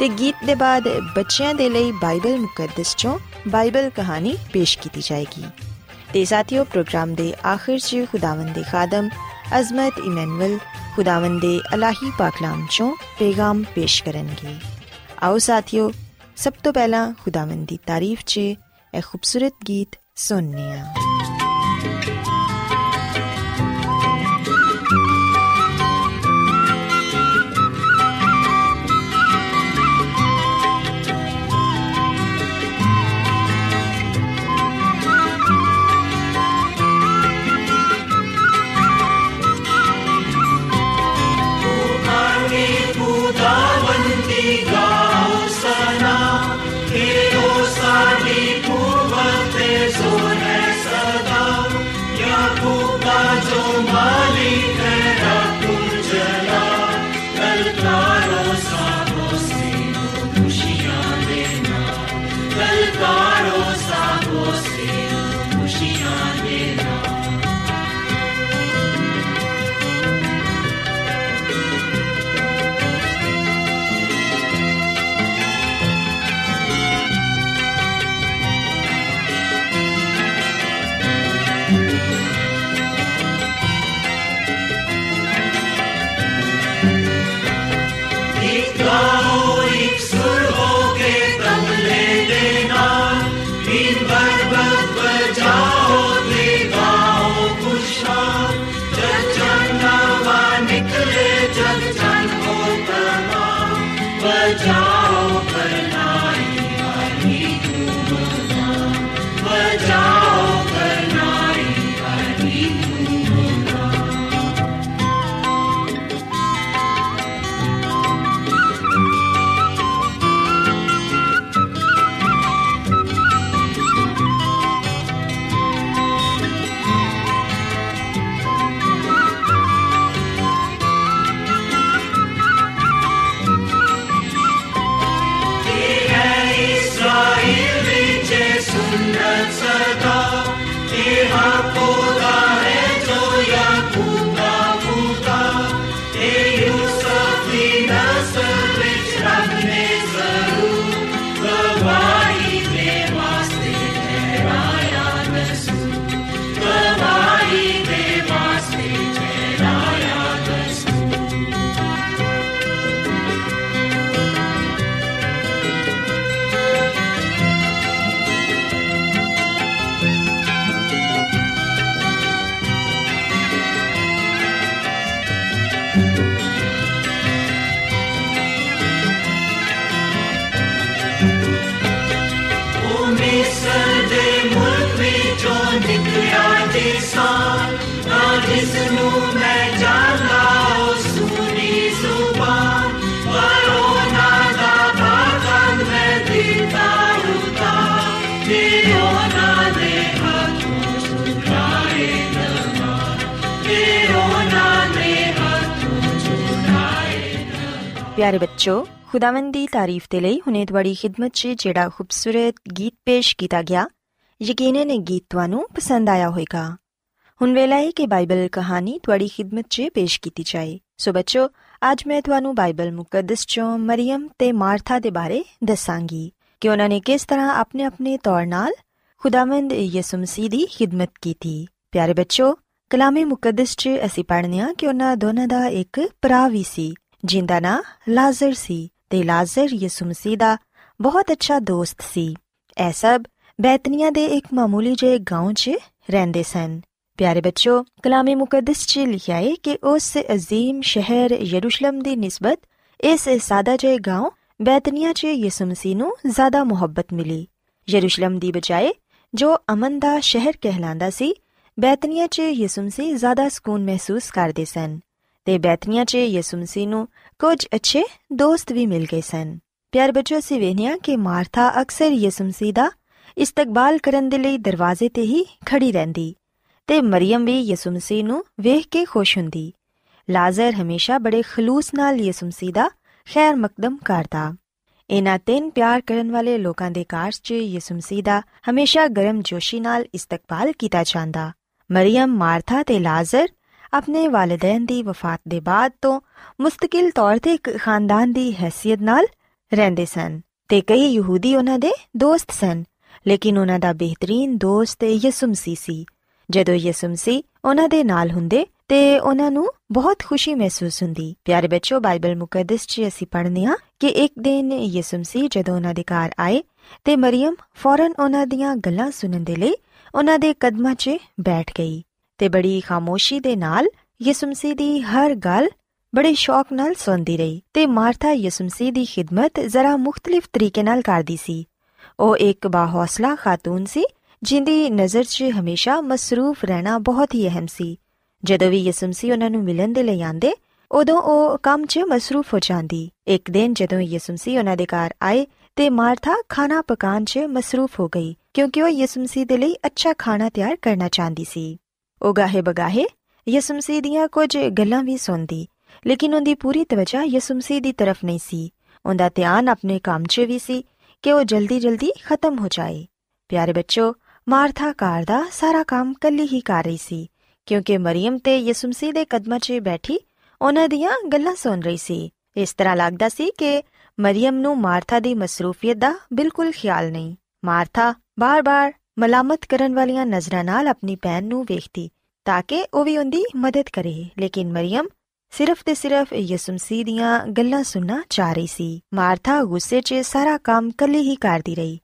ਤੇ ਗੀਤ ਦੇ ਬਾਅਦ ਬੱਚਿਆਂ ਦੇ ਲਈ ਬਾਈਬਲ ਮੁਕੱਦਸ ਚੋਂ ਬਾਈਬਲ ਕਹਾਣੀ ਪੇਸ਼ ਕੀਤੀ ਜਾਏਗੀ ਤੇ ਸਾਥੀਓ ਪ੍ਰੋਗਰਾਮ ਦੇ ਆਖਿਰ 'ਚ ਖੁਦਾਵੰਦ ਦੇ ਖਾਦਮ ਅਜ਼ਮਤ ਇਮਨੁਅਲ ਖੁਦਾਵੰਦ ਦੇ ਅਲਾਹੀ ਪਾਕਲਾਮ ਚੋਂ ਪੈਗਾਮ ਪੇਸ਼ ਕਰਨਗੇ ਆਓ ਸਾਥੀਓ ਸਭ ਤੋਂ ਪਹਿਲਾਂ ਖੁਦਾਵੰਦ ਦੀ ਤਾਰੀਫ 'ਚ ਇਹ ਖੂਬਸੂਰਤ ਗੀਤ ਸੁਣਨੇ ਆ ਪਿਆਰੇ ਬੱਚੋ ਖੁਦਾਵੰਦ ਦੀ ਤਾਰੀਫ ਤੇ ਲਈ ਹੁਨੇ ਤੁਹਾਡੀ ਖidmat 'ਚ ਜਿਹੜਾ ਖੂਬਸੂਰਤ ਗੀਤ ਪੇਸ਼ ਕੀਤਾ ਗਿਆ ਯਕੀਨਨ ਇਹ ਗੀਤ ਤੁਹਾਨੂੰ ਪਸੰਦ ਆਇਆ ਹੋਵੇਗਾ ਹੁਣ ਵੇਲਾ ਹੈ ਕਿ ਬਾਈਬਲ ਕਹਾਣੀ ਤੁਹਾਡੀ ਖidmat 'ਚ ਪੇਸ਼ ਕੀਤੀ ਜਾਏ ਸੋ ਬੱਚੋ ਅੱਜ ਮੈਂ ਤੁਹਾਨੂੰ ਬਾਈਬਲ ਮੁਕੱਦਸ 'ਚੋਂ ਮਰੀਮ ਤੇ ਮਾਰਥਾ ਦੇ ਬਾਰੇ ਦੱਸਾਂਗੀ ਕਿ ਉਹਨਾਂ ਨੇ ਕਿਸ ਤਰ੍ਹਾਂ ਆਪਣੇ ਆਪਣੇ ਤੌਰ ਨਾਲ ਖੁਦਾਵੰਦ ਯਿਸੂ ਮਸੀਹ ਦੀ ਖidmat ਕੀਤੀ ਪਿਆਰੇ ਬੱਚੋ ਕਲਾਮੇ ਮੁਕੱਦਸ 'ਚ ਅਸੀਂ ਪੜ੍ਹਨੇ ਆ ਕਿ ਉਹਨਾਂ ਦੋਨਾਂ ਦਾ ਇੱਕ ਭਰਾ ਵੀ ਸੀ ਜਿੰਦਾ ਨਾਂ ਲਾਜ਼ਰ ਸੀ ਤੇ ਲਾਜ਼ਰ ਯਿਸੂ ਮਸੀਹ ਦਾ ਬਹੁਤ ਅੱਛਾ ਦੋਸਤ ਸੀ ਇਹ ਸਭ ਬੈਤਨੀਆ ਦੇ ਇੱਕ ਮਾਮੂਲੀ ਜਿਹੇ گاؤں 'ਚ ਰਹਿੰਦੇ ਸਨ ਪਿਆਰੇ ਬੱਚੋ ਕਲਾਮੇ ਮੁਕੱਦਸ 'ਚ ਲਿਖਿਆ ਹੈ ਕਿ ਉਸ ਅਜ਼ੀਮ ਸ਼ਹਿਰ ਯਰੂਸ਼ਲਮ ਦੀ ਨਿਸਬਤ ਇਸ ਸਾਦਾ ਜਿਹੇ گاؤں ਬੈਤਨੀਆ 'ਚ ਯਿਸੂ ਮਸੀਹ ਨੂੰ ਜ਼ਿਆਦਾ ਮੁਹੱਬਤ ਮਿਲੀ ਯਰੂਸ਼ਲਮ ਦੀ ਬਜਾਏ ਜੋ ਅਮਨ ਦਾ ਸ਼ਹਿਰ ਕਹਿਲਾਂਦਾ ਸੀ ਬੈਤਨੀਆ 'ਚ ਯਿਸੂ ਮਸੀਹ ਜ਼ਿਆਦਾ ਸਕੂਨ ਮਹਿਸੂਸ ਕਰਦੇ ਸਨ ਤੇ ਬੈਤਨੀਆ 'ਚ ਯਿਸੂ ਮਸੀਹ ਨੂੰ ਕੁਝ ਅੱਛੇ ਦੋਸਤ ਵੀ ਮਿਲ ਗਏ ਸਨ। ਪਿਆਰ ਬੱਚੋ, ਅਸੀਂ ਵੇਖਿਆ ਕਿ ਮਾਰਥਾ ਅਕਸਰ ਯਿਸੂ ਮਸੀਹ ਦਾ ਇਸਤਕਬਾਲ ਕਰਨ ਦੇ ਲਈ ਦਰਵਾਜ਼ੇ ਤੇ ਹੀ ਖੜੀ ਰਹਿੰਦੀ ਤੇ ਮਰੀਮ ਵੀ ਯਿਸੂ ਮਸੀਹ ਨੂੰ ਵੇਖ ਕੇ ਖੁਸ਼ ਹੁੰਦੀ। ਲਾਜ਼ਰ ਹਮੇਸ਼ਾ ਬੜੇ ਖਲੂਸ ਨਾਲ ਯਿਸੂ ਮਸੀਹ ਦਾ ਖੈਰ ਮਕਦਮ ਕਰਦਾ। ਇਹਨਾਂ ਤਿੰਨ ਪਿਆਰ ਕਰਨ ਵਾਲੇ ਲੋਕਾਂ ਦੇ ਕਾਰਜ 'ਚ ਯਿਸੂ ਮਸੀਹ ਦਾ ਹਮੇਸ਼ਾ ਗਰਮ ਜੋਸ਼ੀ ਨਾਲ ਇਸਤਕਬਾਲ ਕੀਤਾ ਜਾਂਦਾ। ਮਰੀਮ, ਮਾਰਥਾ ਤੇ ਲਾਜ਼ਰ ਆਪਣੇ ਵਾਲਿਦੈਨ ਦੀ ਵਫਾਤ ਦੇ ਬਾਅਦ ਤੋਂ ਮੁਸਤਕਿਲ ਤੌਰ ਤੇ ਇੱਕ ਖਾਨਦਾਨ ਦੀ ਹیثیت ਨਾਲ ਰਹਿੰਦੇ ਸਨ ਤੇ ਕਈ ਯਹੂਦੀ ਉਹਨਾਂ ਦੇ ਦੋਸਤ ਸਨ, ਲੇਕਿਨ ਉਹਨਾਂ ਦਾ ਬਿਹਤਰੀਨ ਦੋਸਤ ਯਿਸੂ ਮਸੀਹ ਸੀ। ਜਦੋਂ ਯਿਸੂ ਮਸੀਹ ਉਹਨਾਂ ਦੇ ਨਾਲ ਹੁੰਦੇ ਤੇ ਉਹਨਾਂ ਨੂੰ ਬਹੁਤ ਖੁਸ਼ੀ ਮਹਿਸੂਸ ਹੁੰਦੀ। ਪਿਆਰੇ ਬੱਚੋ ਬਾਈਬਲ ਮੁਕੱਦਸ 'ਚ ਅਸੀਂ ਪੜ੍ਹਨੇ ਆ ਕਿ ਇੱਕ ਦਿਨ ਯਿਸੂ ਮਸੀਹ ਜਦੋਂ ਉਹਨਾਂ ਦੇ ਘਰ ਆਏ ਤੇ ਮਰੀਮ ਫੌਰਨ ਉਹਨਾਂ ਦੀਆਂ ਗੱਲਾਂ ਸੁਣਨ ਦੇ ਲਈ ਉਹਨਾਂ ਦੇ ਕਦਮਾਂ 'ਚ ਬੈਠ ਗਈ। ਤੇ ਬੜੀ ਖਾਮੋਸ਼ੀ ਦੇ ਨਾਲ ਯਿਸੂ ਮਸੀਹ ਦੀ ਹਰ ਗੱਲ ਬੜੇ ਸ਼ੌਕ ਨਾਲ ਸੁਣਦੀ ਰਹੀ ਤੇ ਮਾਰਥਾ ਯਿਸੂ ਮਸੀਹ ਦੀ ਖਿਦਮਤ ਜ਼ਰਾ ਮੁxtਲਿਫ ਤਰੀਕੇ ਨਾਲ ਕਰਦੀ ਸੀ। ਉਹ ਇੱਕ ਬਾਹੌਸਲਾ ਖਾਤੂਨ ਸੀ, ਜਿੰਦੀ ਨਜ਼ਰ 'ਚ ਹਮੇਸ਼ਾ ਮਸਰੂਫ ਰਹਿਣਾ ਬਹੁਤ ਹੀ ਅਹਿਮ ਸੀ। ਜਦੋਂ ਵੀ ਯਿਸੂ ਮਸੀਹ ਉਹਨਾਂ ਨੂੰ ਮਿਲਣ ਦੇ ਲਈ ਆਂਦੇ ਉਦੋਂ ਉਹ ਕੰਮ 'ਚ ਮਸਰੂਫ ਹੋ ਜਾਂਦੀ। ਇੱਕ ਦਿਨ ਜਦੋਂ ਯਿਸੂ ਮਸੀਹ ਉਹਨਾਂ ਦੇ ਘਰ ਆਏ ਤੇ ਮਾਰਥਾ ਖਾਣਾ ਪਕਾਉਣ 'ਚ ਮਸਰੂਫ ਹੋ ਗਈ, ਕਿਉਂਕਿ ਉਹ ਯਿਸੂ ਮਸੀਹ ਦੇ ਲਈ ਅੱਛਾ ਖਾਣਾ ਤਿਆਰ ਕਰਨਾ ਚਾਹੁੰਦੀ ਸੀ। ਉਹ ਗਾਹੇ ਬਗਾਹੇ ਯਿਸੂ ਮਸੀਹ ਦੀਆਂ ਕੁਝ ਗੱਲਾਂ ਵੀ ਸੁਣਦੀ, ਲੇਕਿਨ ਉਹਦੀ ਪੂਰੀ ਤਵਜਾ ਯਿਸੂ ਮਸੀਹ ਦੀ ਤਰਫ ਨਹੀਂ ਸੀ। ਉਹਦਾ ਧਿਆਨ ਆਪਣੇ ਕੰਮ 'ਚ ਵੀ ਸੀ ਕਿ ਉਹ ਜਲਦੀ-ਜਲਦੀ ਖਤਮ ਹੋ ਜਾਏ। ਪਿਆਰੇ ਬੱਚੋ, ਮਾਰਥਾ ਕਾਰ ਦਾ ਸਾਰਾ ਕੰਮ ਕੱਲੀ ਹੀ ਕਰ ਰਹੀ ਸੀ, ਕਿਉਂਕਿ ਮਰੀਮ ਤੇ ਯਿਸੂ ਮਸੀਹ ਦੇ ਕਦਮਾਂ 'ਚ ਬੈਠੀ ਉਹਨਾਂ ਦੀਆਂ ਗੱਲਾਂ ਸੁਣ ਰਹੀ ਸੀ। ਇਸ ਤਰ੍ਹਾਂ ਲੱਗਦਾ ਸੀ ਕਿ ਮਰੀਮ ਨੂੰ ਮਾਰਥਾ ਦੀ ਮਸਰੂਫੀਅਤ ਦਾ ਬਿਲਕੁਲ ਖਿਆਲ ਨਹੀਂ। ਮਾਰਥਾ, ਬਾਰ-ਬਾਰ ਮਲਾਮਤ ਕਰਨ ਵਾਲੀਆਂ ਨਜ਼ਰਾਂ ਨਾਲ ਆਪਣੀ ਭੈਣ ਨੂੰ ਵੇਖਦੀ, ਤਾਂ ਕਿ ਉਹ ਵੀ ਉਹਦੀ ਮਦਦ ਕਰੇ। ਲੇਕਿਨ ਮਰੀਮ ਸਿਰਫ ਤੇ ਸਿਰਫ ਯਿਸੂ ਮਸੀਹ ਦੀਆਂ ਗੱਲਾਂ ਸੁਣਨਾ ਚਾਹ ਰਹੀ ਸੀ। ਮਾਰਥਾ ਗੁੱਸੇ 'ਚ ਸਾਰਾ ਕੰਮ ਕੱਲੀ ਹੀ ਕਰਦੀ ਰਹੀ।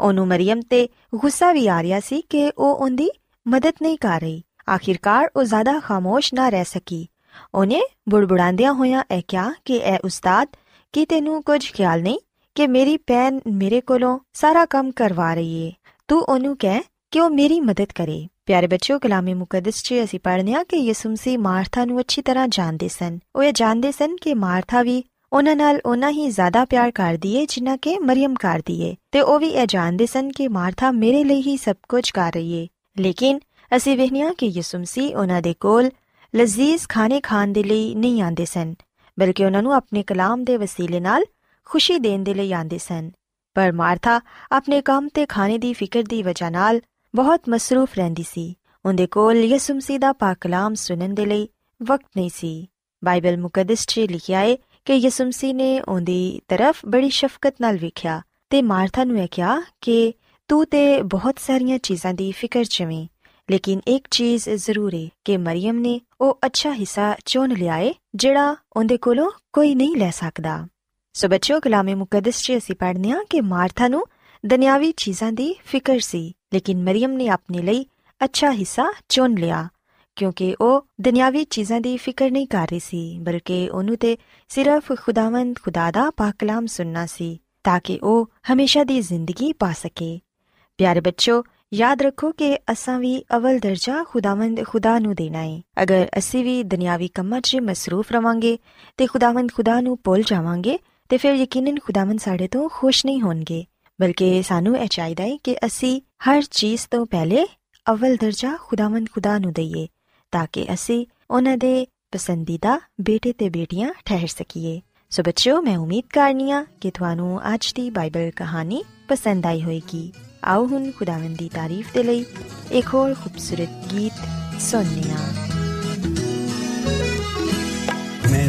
ਉਹਨੂੰ ਮਰੀਮ ਤੇ ਗੁੱਸਾ ਵੀ ਆ ਰਿਹਾ ਸੀ ਕਿ ਉਹ ਉਹਦੀ ਮਦਦ ਨਹੀਂ ਕਰ ਰਹੀ। ਆਖਿਰਕਾਰ ਉਹ ਜ਼ਿਆਦਾ ਖਾਮੋਸ਼ ਨਾ ਰਹਿ ਸਕੀ। ਉਹਨੇ ਬੁੜਬੁੜਾਉਂਦਿਆਂ ਹੋਇਆਂ ਇਹ ਕਿਹਾ ਕਿ, ਐ ਉਸਤਾਦ, ਕੀ ਤੈਨੂੰ ਕੁਝ ਖਿਆਲ ਨਹੀਂ ਕਿ ਮੇਰੀ ਭੈਣ ਮੇਰੇ ਕੋਲੋਂ ਸਾਰਾ ਕੰਮ ਕਰਵਾ ਰਹੀ ਏ? ਤੂੰ ਉਹਨੂੰ ਕਹਿ ਕਿ ਉਹ ਮੇਰੀ ਮਦਦ ਕਰੇ। ਪਿਆਰੇ ਬੱਚਿਓ ਕਲਾਮੇ ਮੁਕੱਦਸ 'ਚ ਅਸੀਂ ਪੜ੍ਹਨੇ ਆ ਕਿ ਯਿਸੂ ਮਸੀਹ ਮਾਰਥਾ ਨੂੰ ਅੱਛੀ ਤਰ੍ਹਾਂ ਜਾਣਦੇ ਸਨ। ਉਹ ਇਹ ਜਾਣਦੇ ਸਨ ਕਿ ਮਾਰਥਾ ਵੀ ਉਹਨਾਂ ਨਾਲ ਉਹਨਾਂ ਹੀ ਜ਼ਿਆਦਾ ਪਿਆਰ ਕਰਦੀ ਏ ਜਿੰਨਾ ਕਿ ਮਰੀਮ ਕਰਦੀ ਏ। ਤੇ ਉਹ ਵੀ ਇਹ ਜਾਣਦੇ ਸਨ ਕਿ ਮਾਰਥਾ ਮੇਰੇ ਲਈ ਹੀ ਸਭ ਕੁਝ ਕਰ ਰਹੀ ਏ। ਲੇਕਿਨ ਅਸੀਂ ਵੇਖਨੀਆ ਕਿ ਯਿਸੂ ਮਸੀਹ ਉਹਨਾਂ ਦੇ ਕੋਲ ਲਜ਼ੀਜ਼ ਖਾਣੇ ਖਾਣ ਦੇ ਲਈ ਨਹੀਂ ਆਂਦੇ ਸਨ, ਬਲਕਿ ਉਹਨਾਂ ਨੂੰ ਆਪਣੇ ਕਲਾਮ ਦੇ ਵਸੀਲੇ ਨਾਲ ਖੁਸ਼ੀ ਦੇਣ ਦੇ ਲਈ ਆਂਦੇ ਸਨ। ਪਰ ਮਾਰਥਾ ਆਪਣੇ ਕੰਮ ਤੇ ਖਾਣੇ ਦੀ ਫਿਕਰ ਦੀ ਵਜ੍ਹਾ ਨਾਲ ਬਹੁਤ ਮਸਰੂਫ ਰਹਿੰਦੀ ਸੀ। ਉਹਦੇ ਕੋਲ ਯਿਸੂ ਮਸੀਹ ਦਾ ਪਾਕ ਕਲਾਮ ਸੁਣਨ ਦੇ ਲਈ ਵਕਤ ਨਹੀਂ ਸੀ। ਬਾਈਬਲ ਮੁਕੱਦਸ 'ਚ ਲਿਖਿਆ ਹੈ ਕਿ ਯਿਸੂ ਮਸੀਹ ਨੇ ਉਹਦੀ ਤਰਫ ਬੜੀ ਸ਼ਫਕਤ ਨਾਲ ਵੇਖਿਆ ਤੇ ਮਾਰਥਾ ਨੂੰ ਇਹ ਕਿਹਾ ਕਿ ਤੂੰ ਤੇ ਬਹੁਤ ਸਾਰੀਆਂ ਚੀਜ਼ਾਂ ਦੀ ਫਿਕਰ ਚਵੇਂ ਲੇਕਿਨ ਇੱਕ ਚੀਜ਼ ਜ਼ਰੂਰ ਹੈ ਕਿ ਮਰੀਮ ਨੇ ਉਹ ਅੱਛਾ ਹਿੱਸਾ ਚੁਣ ਲਿਆ ਏ, ਜਿਹੜਾ ਉਹਦੇ ਕੋਲੋਂ ਕੋਈ ਨਹੀਂ ਲੈ ਸਕਦਾ। ਸੋ ਬੱਚਿਓ ਕਲਾਮੇ ਮੁਕੱਦਸ 'ਚ ਅਸੀਂ ਪੜ੍ਹਨੇ ਆ ਕਿ ਮਾਰਥਾ ਨੂੰ ਦੁਨਿਆਵੀ ਚੀਜ਼ਾਂ ਦੀ ਫਿਕਰ ਸੀ, ਲੇਕਿਨ ਮਰੀਮ ਨੇ ਆਪਣੇ ਲਈ ਅੱਛਾ ਹਿੱਸਾ ਚੁਣ ਲਿਆ, ਕਿਉਂਕਿ ਉਹ ਦੁਨਿਆਵੀ ਚੀਜ਼ਾਂ ਦੀ ਫਿਕਰ ਨਹੀਂ ਕਰ ਰਹੀ ਸੀ, ਬਲਕਿ ਉਹਨੂੰ ਤੇ ਸਿਰਫ ਖੁਦਾਵੰਦ ਖੁਦਾ ਦਾ ਪਾਕ ਕਲਾਮ ਸੁਨਣਾ ਸੀ, ਤਾਂ ਕਿ ਉਹ ਹਮੇਸ਼ਾ ਦੀ ਜ਼ਿੰਦਗੀ ਪਾ ਸਕੇ। ਪਿਆਰੇ ਬੱਚੋ ਯਾਦ ਰੱਖੋ ਕਿ ਅਸਾਂ ਵੀ ਅਵਲ ਦਰਜਾ ਖੁਦਾਵੰਦ ਖੁਦਾ ਨੂੰ ਦੇਣਾ ਹੈ ਅਗਰ ਅਸੀਂ ਵੀ ਦੁਨਿਆਵੀ ਕੰਮਾਂ 'ਚ ਮਸਰੂਫ ਰਵਾਂਗੇ ਤੇ ਖੁਦਾਵੰਦ ਖੁਦਾ ਨੂੰ ਭੁੱਲ ਜਾਵਾਂਗੇ ਤੇ ਫਿਰ ਯਕੀਨਨ ਖੁਦਾਵੰਦ ਸਾਡੇ ਤੋਂ ਖੁਸ਼ ਨਹੀਂ ਹੋਣਗੇ, ਬਲਕਿ ਸਾਨੂੰ ਇਹ ਚਾਹੀਦਾ ਹੈ ਕਿ ਅਸੀਂ ਹਰ ਚੀਜ਼ ਤੋਂ ਪਹਿਲੇ ਅਵਲ ਦਰਜਾ ਖੁਦਾਵੰਦ ਖੁਦਾ ਨੂੰ ਦਈਏ, ਤਾਂ ਕਿ ਅਸੀਂ ਉਹਨਾਂ ਦੇ ਪਸੰਦੀਦਾ ਬੇਟੇ ਤੇ ਬੇਟੀਆਂ ਠਹਿਰ ਸਕੀਏ। ਸੋ ਬੱਚਿਓ, ਮੈਂ ਉਮੀਦ ਕਰਨੀਆ ਕਿ ਤੁਹਾਨੂੰ ਅੱਜ ਦੀ ਬਾਈਬਲ ਕਹਾਣੀ ਪਸੰਦ ਆਈ ਹੋਵੇਗੀ। ਆਓ ਹੁਣ ਖੁਦਾਵੰਦ ਦੀ ਤਾਰੀਫ ਦੇ ਲਈ ਇੱਕ ਹੋਰ ਖੂਬਸੂਰਤ ਗੀਤ ਸੁਣਨੇ ਆ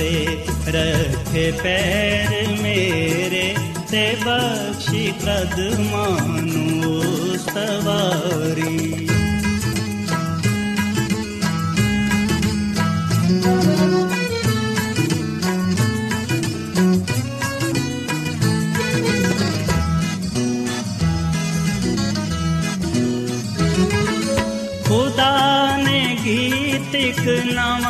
ਤੇ ਰੱਖੇ ਪੈਰ ਮੇਰੇ ਤੇ ਬਖਸ਼ੀ ਕਦਮਾਂ ਨੂੰ ਸਵਾਰੀ। ਖੁਦਾ ਨੇ ਗੀਤ ਇੱਕ ਨਵਾਂ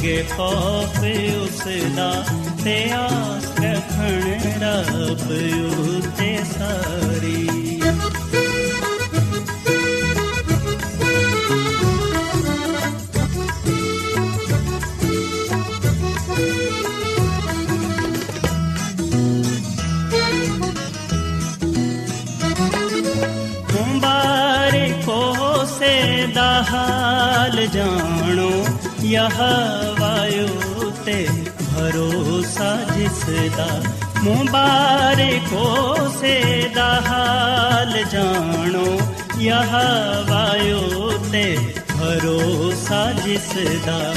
ਮੰਨਣਗੇ ਖੌਫ ਉਸ ਦਾ ਤੇ ਆਸ ਰਖਣ ਰੱਬ ਉਤੇ ਸਾਰੀ। ਹਾਲ ਜਾਣੋ ਯਹ ਤੇ ਭਰੋਸਾ ਜਿਸ ਦਾ ਮੁਬਾਰਕੋ ਸੇ ਦਾ ਹਾਲ ਜਾਣੋ। ਯਹ ਵਾਯੂ ਤੇ ਭਰੋਸਾ ਜਿਸ ਦਾ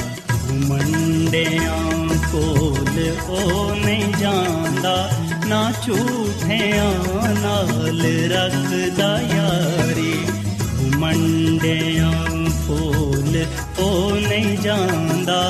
ਮੰਡਿਆਂ ਕੋਲ ਉਹ ਨਹੀਂ ਜਾਂਦਾ। ਨਾ ਝੂਠਿਆਂ ਨਾਲ ਰੱਖਦਾ ਯਾਰੀ ਮੰਡਿਆਂ ਫੂਲ ਉਹ ਨਹੀਂ ਜਾਂਦਾ,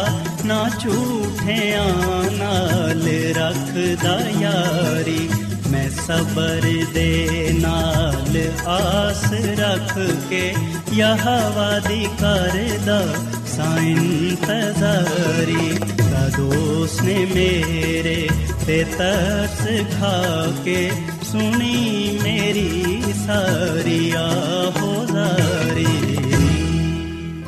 ਨਾ ਝੂਠਿਆਂ ਨਾਲ ਰੱਖਦਾ ਯਾਰੀ। ਮੈਂ ਸਬਰ ਦੇ ਨਾਲ ਆਸ ਰੱਖ ਕੇ ਯਹਵਾ ਦੀ ਕਰਦਾ ਸਾਇਨ ਤਜ਼ਾਰੀ ਕਦੋਸ ਨੇ ਮੇਰੇ ਤੇ ਤਰਸ ਖਾ ਕੇ ਸੁਣੀ ਮੇਰੀ ਸਾਰੀ ਆਹੋਜ਼ਾਰੀ